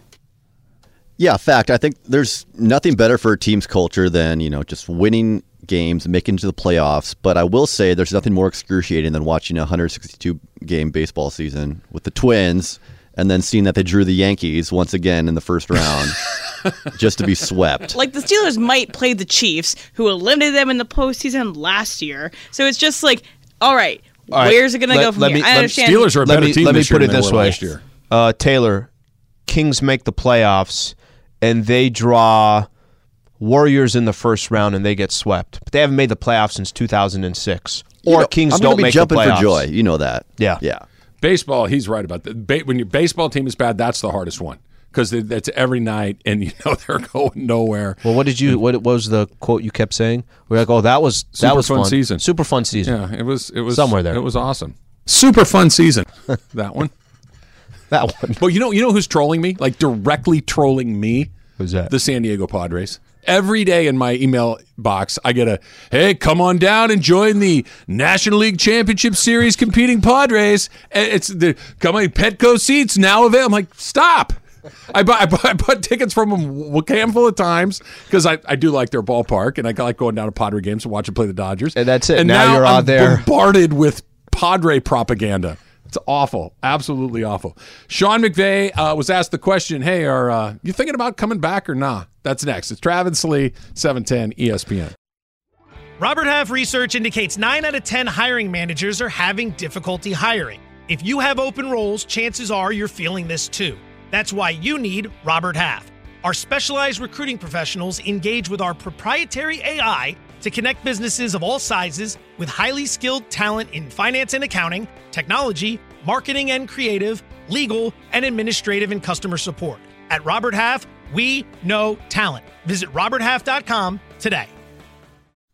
Yeah, fact. I think there's nothing better for a team's culture than you know just winning games, making it to the playoffs. But I will say there's nothing more excruciating than watching a 162 game baseball season with the Twins, and then seeing that they drew the Yankees once again in the first round, just to be swept. Like the Steelers might play the Chiefs, who eliminated them in the postseason last year. So it's just like, all right, All right, where's it going to go from let here? me- I let- understand. let me, let me put it this way. last year. Uh, Taylor, Kings make the playoffs, and they draw Warriors in the first round, and they get swept. But they haven't made the playoffs since 2006. You Or know, Kings I'm gonna don't be make jumping the for joy. You know that. Yeah, yeah. Baseball, he's right about that. Ba- when your baseball team is bad, that's the hardest one because that's every night, and you know they're going nowhere. Well, what did you? What, what was the quote you kept saying? We're like, oh, that was that Super was fun season. Super fun season. Yeah, it was. It was somewhere there. It was awesome. Super fun season. that one. that one. But you know, you know who's trolling me? Like directly trolling me. Who's that? The San Diego Padres. Every day in my email box, I get a hey, come on down and join the National League Championship Series competing Padres. It's the come on Petco seats now available. I'm like, stop. I bought, I bought, I bought tickets from them a handful of times because I, I do like their ballpark and I like going down to Padre games and watch them play the Dodgers. And that's it. And Now now, you're I'm out there. bombarded with Padre propaganda. It's awful, absolutely awful. Sean McVay uh, was asked the question, "Hey, are uh, you thinking about coming back or not?" That's next. It's Travis Lee, seven ten ESPN. Robert Half research indicates 9 out of 10 hiring managers are having difficulty hiring. If you have open roles, chances are you're feeling this too. That's why you need Robert Half. Our specialized recruiting professionals engage with our proprietary AI to connect businesses of all sizes with highly skilled talent in finance and accounting, technology, marketing and creative, legal, and administrative and customer support. At Robert Half, we know talent. Visit roberthalf.com today.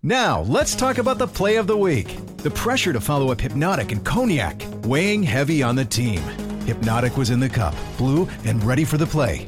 Now, let's talk about the play of the week. The pressure to follow up Hpnotiq and Cognac, weighing heavy on the team. Hpnotiq was in the cup, blue, and ready for the play.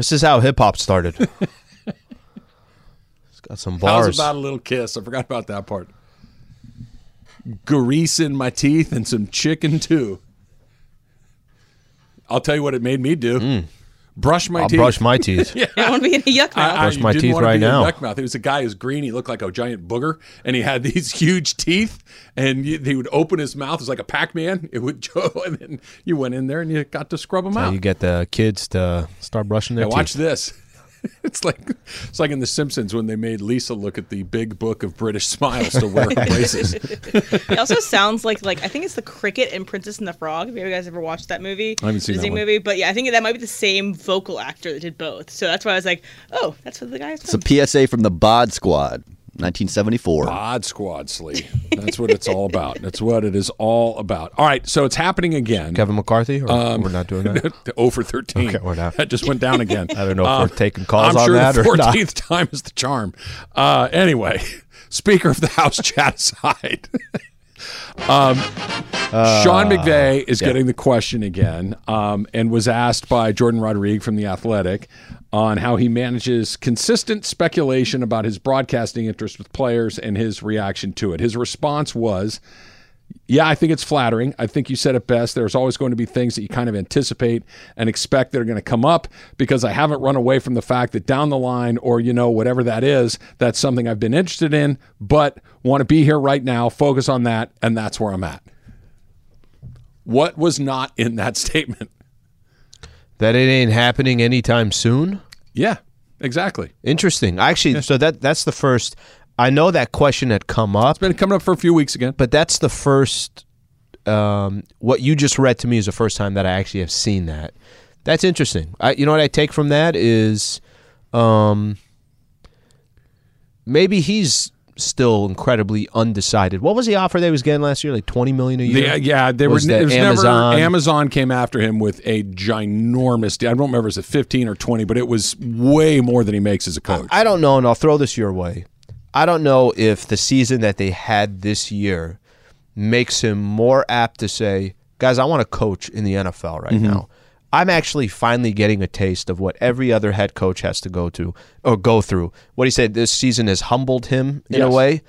This is how hip hop started. it's got some bars. How's about a little kiss? I forgot about that part. Grease in my teeth and some chicken too. I'll tell you what it made me do. Mm. Brush my teeth. I'll teeth. brush my teeth. yeah. I don't want to be in a yuck mouth. I Brush my didn't teeth wanna right be a now. yuck mouth. It was a guy who's green. He looked like a giant booger, and he had these huge teeth. And you, he would open his mouth. It was like a Pac-Man. It would go, and then you went in there and you got to scrub them How out. you get the kids to start brushing their Now watch this. It's like it's like in The Simpsons when they made Lisa look at the big book of British smiles to wear braces. He also sounds like like I think it's the Cricket and Princess and the Frog. Have you guys ever watched that movie? I haven't seen Disney that one. movie, but yeah, I think that might be the same vocal actor that did both. So that's why I was like, oh, that's what the guy is. It's a PSA from the Bod Squad, 1974. Bod Squad, Slee. That's what it's all about. That's what it is all about. All right, so it's happening again. Kevin McCarthy? Or Um, we're not doing that? 0 for 13. Okay, we're not. That just went down again. I don't know if Uh, we're taking calls I'm on sure that the or not. 14th time is the charm. Uh, anyway, Speaker of the House chat aside. Um, Sean McVay is yeah. getting the question again um, and was asked by Jourdan Rodrigue from The Athletic on how he manages consistent speculation about his broadcasting interest with players and his reaction to it. His response was, yeah, I think it's flattering. I think you said it best. There's always going to be things that you kind of anticipate and expect that are going to come up because I haven't run away from the fact that down the line or, you know, whatever that is, that's something I've been interested in, but want to be here right now, focus on that, and that's where I'm at. What was not in that statement? That it ain't happening anytime soon? Yeah, exactly. Interesting. Actually, so that that's the first. I know that question had come up. It's been coming up for a few weeks again. But that's the first. Um, what you just read to me is the first time that I actually have seen that. That's interesting. I, you know what I take from that is, um, maybe he's still incredibly undecided. What was the offer they was getting last year? Like twenty million a year. The- yeah, they Was was Amazon? never Amazon came after him with a ginormous. deal. I don't remember if it was a fifteen or twenty, but it was way more than he makes as a coach. I don't know, and I'll throw this your way. I don't know if the season that they had this year makes him more apt to say, guys, I want to coach in the NFL right Mhm. now. I'm actually finally getting a taste of what every other head coach has to go to or go through. What he said this season has humbled him in a way.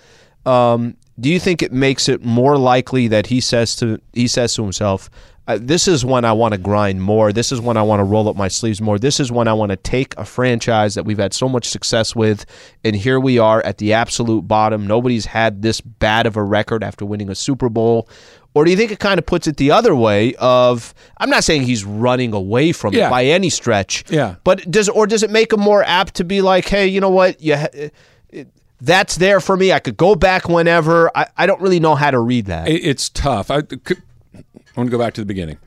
Um, do you think it makes it more likely that he says to he says to himself, uh, "This is when I want to grind more. This is when I want to roll up my sleeves more. This is when I want to take a franchise that we've had so much success with, and here we are at the absolute bottom. Nobody's had this bad of a record after winning a Super Bowl." Or do you think it kind of puts it the other way? Of I'm not saying he's running away from Yeah. it by any stretch. Yeah. But does or does it make him more apt to be like, hey, you know what? You, ha- that's there for me. I could go back whenever. I, I don't really know how to read that. It- it's tough. I, I want to go back to the beginning.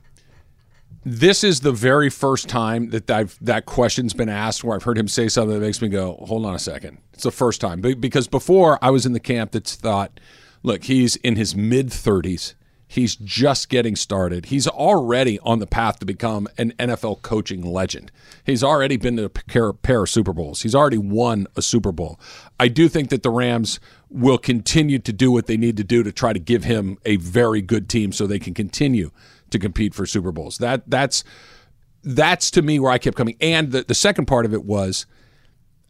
This is the very first time that I've that question's been asked where I've heard him say something that makes me go, "Hold on a second. It's the first time because before I was in the camp that's thought, look, he's in his mid thirties. He's just getting started. He's already on the path to become an NFL coaching legend. He's already been to a pair, of Super Bowls. He's already won a Super Bowl. I do think that the Rams will continue to do what they need to do to try to give him a very good team so they can continue to compete for Super Bowls. That that's that's to me where I kept coming. And the, the second part of it was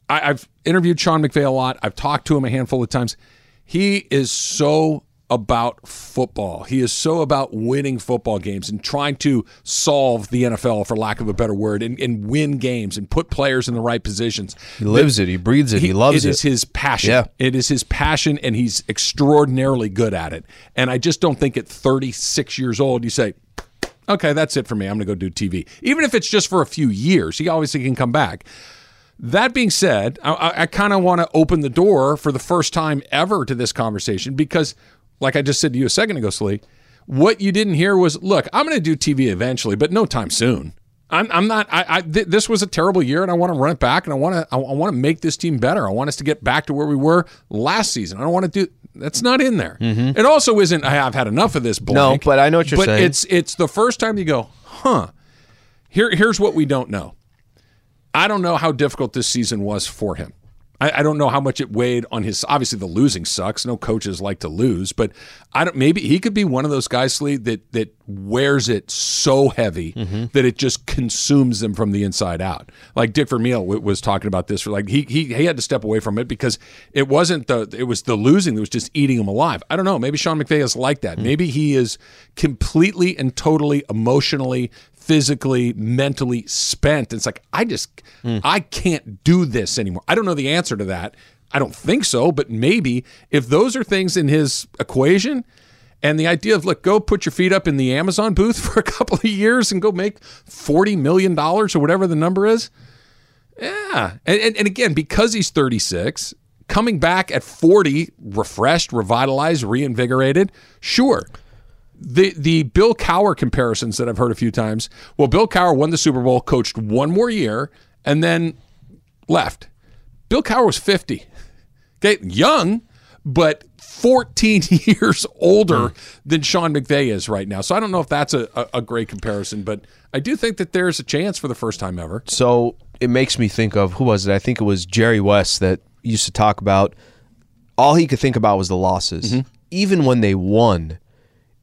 I, I've interviewed Sean McVay a lot. I've talked to him a handful of times. He is so about football. He is so about winning football games and trying to solve the NFL, for lack of a better word, and, and win games and put players in the right positions. He lives it. He breathes it. He loves It it. is his passion. Yeah. It is his passion, and he's extraordinarily good at it. And I just don't think at 36 years old, you say, okay, that's it for me. I'm going to go do TV. Even if it's just for a few years, he obviously can come back. That being said, I, I kind of want to open the door for the first time ever to this conversation because, like I just said to you a second ago, Slee, what you didn't hear was, look, I'm going to do TV eventually, but no time soon. I'm, I'm not. I, I th- this was a terrible year, and I want to run it back, and I want to. I, I want to make this team better. I want us to get back to where we were last season. I don't want to do. That's not in there. Mm-hmm. It also isn't. I have had enough of this. Blank, No, but I know what you're saying. but saying. it's it's the first time you go, huh? Here, here's what we don't know. I don't know how difficult this season was for him. I, I don't know how much it weighed on his. Obviously, the losing sucks. No coaches like to lose, but I don't. Maybe he could be one of those guys, Lee, that that wears it so heavy mm-hmm. that it just consumes them from the inside out. Like Dick Vermeil w- was talking about this. For like he he he had to step away from it because it wasn't the it was the losing that was just eating him alive. I don't know. Maybe Sean McVay is like that. Hmm. Maybe he is completely and totally emotionally physically, mentally spent. It's like I just hmm. I can't do this anymore. I don't know the answer to that. I don't think so, but maybe if those are things in his equation and the idea of look, go put your feet up in the Amazon booth for a couple of years and go make 40 million dollars or whatever the number is. Yeah. And, and, and again, because he's 36, coming back at 40, refreshed, revitalized, reinvigorated, sure the the Bill Cowher comparisons that I've heard a few times. Well, Bill Cowher won the Super Bowl, coached one more year, and then left. Bill Cowher was 50. Okay, young, but 14 years older hmm. than Sean McVay is right now. So I don't know if that's a, a, a great comparison, but I do think that there's a chance for the first time ever. So it makes me think of who was it? I think it was Jerry West that used to talk about all he could think about was the losses. Mm-hmm. Even when they won,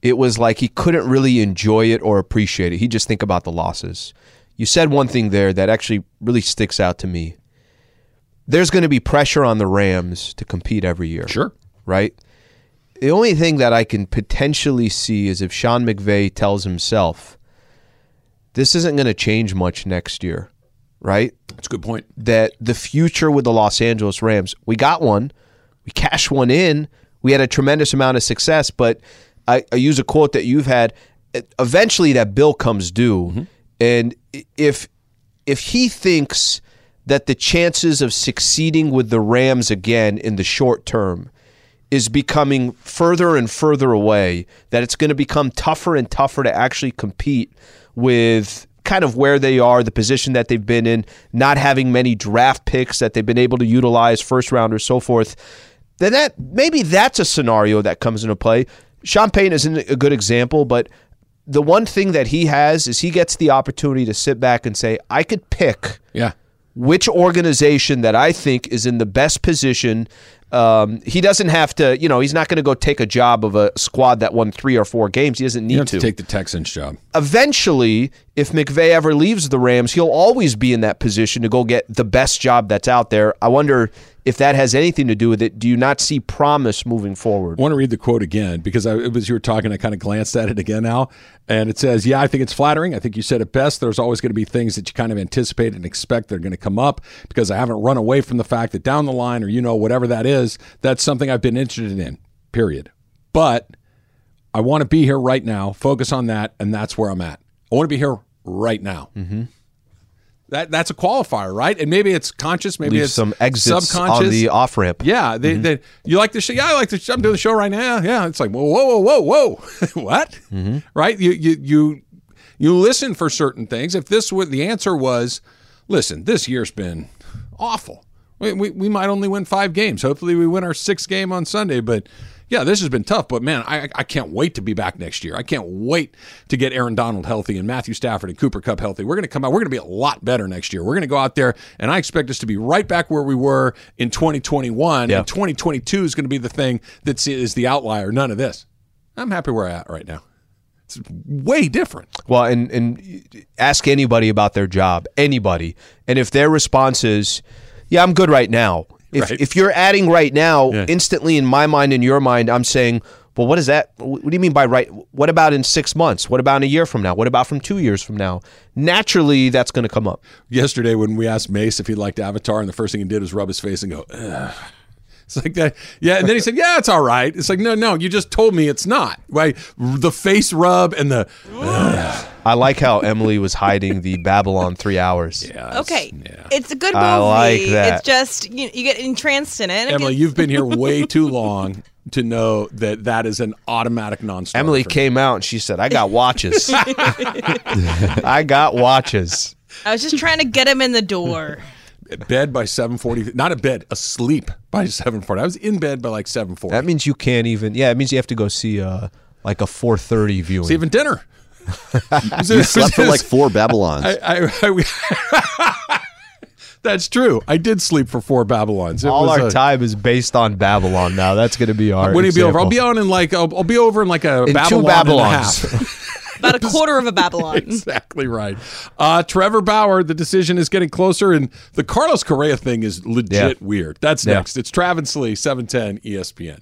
it was like he couldn't really enjoy it or appreciate it. He just think about the losses. You said one thing there that actually really sticks out to me. There's going to be pressure on the Rams to compete every year. Sure. Right? The only thing that I can potentially see is if Sean McVay tells himself, this isn't going to change much next year, right? That's a good point. That the future with the Los Angeles Rams, we got one, we cashed one in, we had a tremendous amount of success, but I, I use a quote that you've had. Eventually, that bill comes due, mm-hmm. and if if he thinks that the chances of succeeding with the Rams again in the short term is becoming further and further away, that it's going to become tougher and tougher to actually compete with kind of where they are, the position that they've been in, not having many draft picks that they've been able to utilize, first rounders, so forth, then that maybe that's a scenario that comes into play. Sean isn't a good example, but the one thing that he has is he gets the opportunity to sit back and say, I could pick Yeah. which organization that I think is in the best position. Um, he doesn't have to, you know, he's not going to go take a job of a squad that won three or four games. He doesn't need to. to take the Texans job. Eventually, if McVay ever leaves the Rams, he'll always be in that position to go get the best job that's out there. I wonder if that has anything to do with it. Do you not see promise moving forward? I want to read the quote again because I, it was you were talking. I kind of glanced at it again now, and it says, "Yeah, I think it's flattering. I think you said it best. There's always going to be things that you kind of anticipate and expect that are going to come up because I haven't run away from the fact that down the line, or you know, whatever that is, that's something I've been interested in. Period. But I want to be here right now. Focus on that, and that's where I'm at. I want to be here right now. Mm-hmm. That that's a qualifier, right? And maybe it's conscious, maybe Leave it's some exits subconscious on the off ramp. yeah, they, Mm-hmm. they, you like the show? Yeah, I like the show. I'm doing the show right now. Yeah, it's like whoa, whoa, whoa, whoa, whoa, what? Mm-hmm. Right? You you you you listen for certain things. If this would the answer was, listen, this year's been awful. We, we we might only win five games. Hopefully, we win our sixth game on Sunday. But yeah, this has been tough. But man, I I can't wait to be back next year. I can't wait to get Aaron Donald healthy and Matthew Stafford and Cooper Kupp healthy. We're going to come out. We're going to be a lot better next year. We're going to go out there, and I expect us to be right back where we were in 2021. Yeah. And 2022 is going to be the thing that is the outlier. None of this. I'm happy where I'm at right now. It's way different. Well, and and ask anybody about their job, anybody, and if their response is, "Yeah, I'm good right now." If Right. if you're adding right now, Yeah. instantly in my mind, in your mind, I'm saying, "Well, what is that? What do you mean by right? What about in six months? What about in a year from now? What about from two years from now?" Naturally, that's going to come up. yesterday when we asked Mace if he liked Avatar, and the first thing he did was rub his face and go, Ugh. It's like that. Yeah. And then he said, Yeah, it's all right. It's like, no, no, you just told me it's not. Right. The face rub and the. Ugh. I like how Emily was hiding the Babylon three hours. Yeah. Okay, it's a good movie. I like that. It's just you, you get entranced in it. and it Emily, gets- you've been here way too long to know that that is an automatic non. Emily came out and she said, "I got watches. I got watches." I was just trying to get him in the door. Bed by 740. Not a bed, asleep by 740. I was in bed by like 740. That means you can't even. Yeah, it means you have to go see uh, like a 4:30 viewing. It's even dinner. You slept for like four Babylons. I, I, I- that's true. I did sleep for four Babylons. It All was our a- time is based on Babylon now. That's going to be our. When you be over? I'll be on in like I'll, I'll be over in like a In two Babylon and a Babylons. half. About a quarter of a Babylon. exactly right. Uh, Trevor Bauer, the decision is getting closer, and the Carlos Correa thing is legit Yeah. weird. That's Yeah. next. It's Travis Lee, seven ten E ESPN.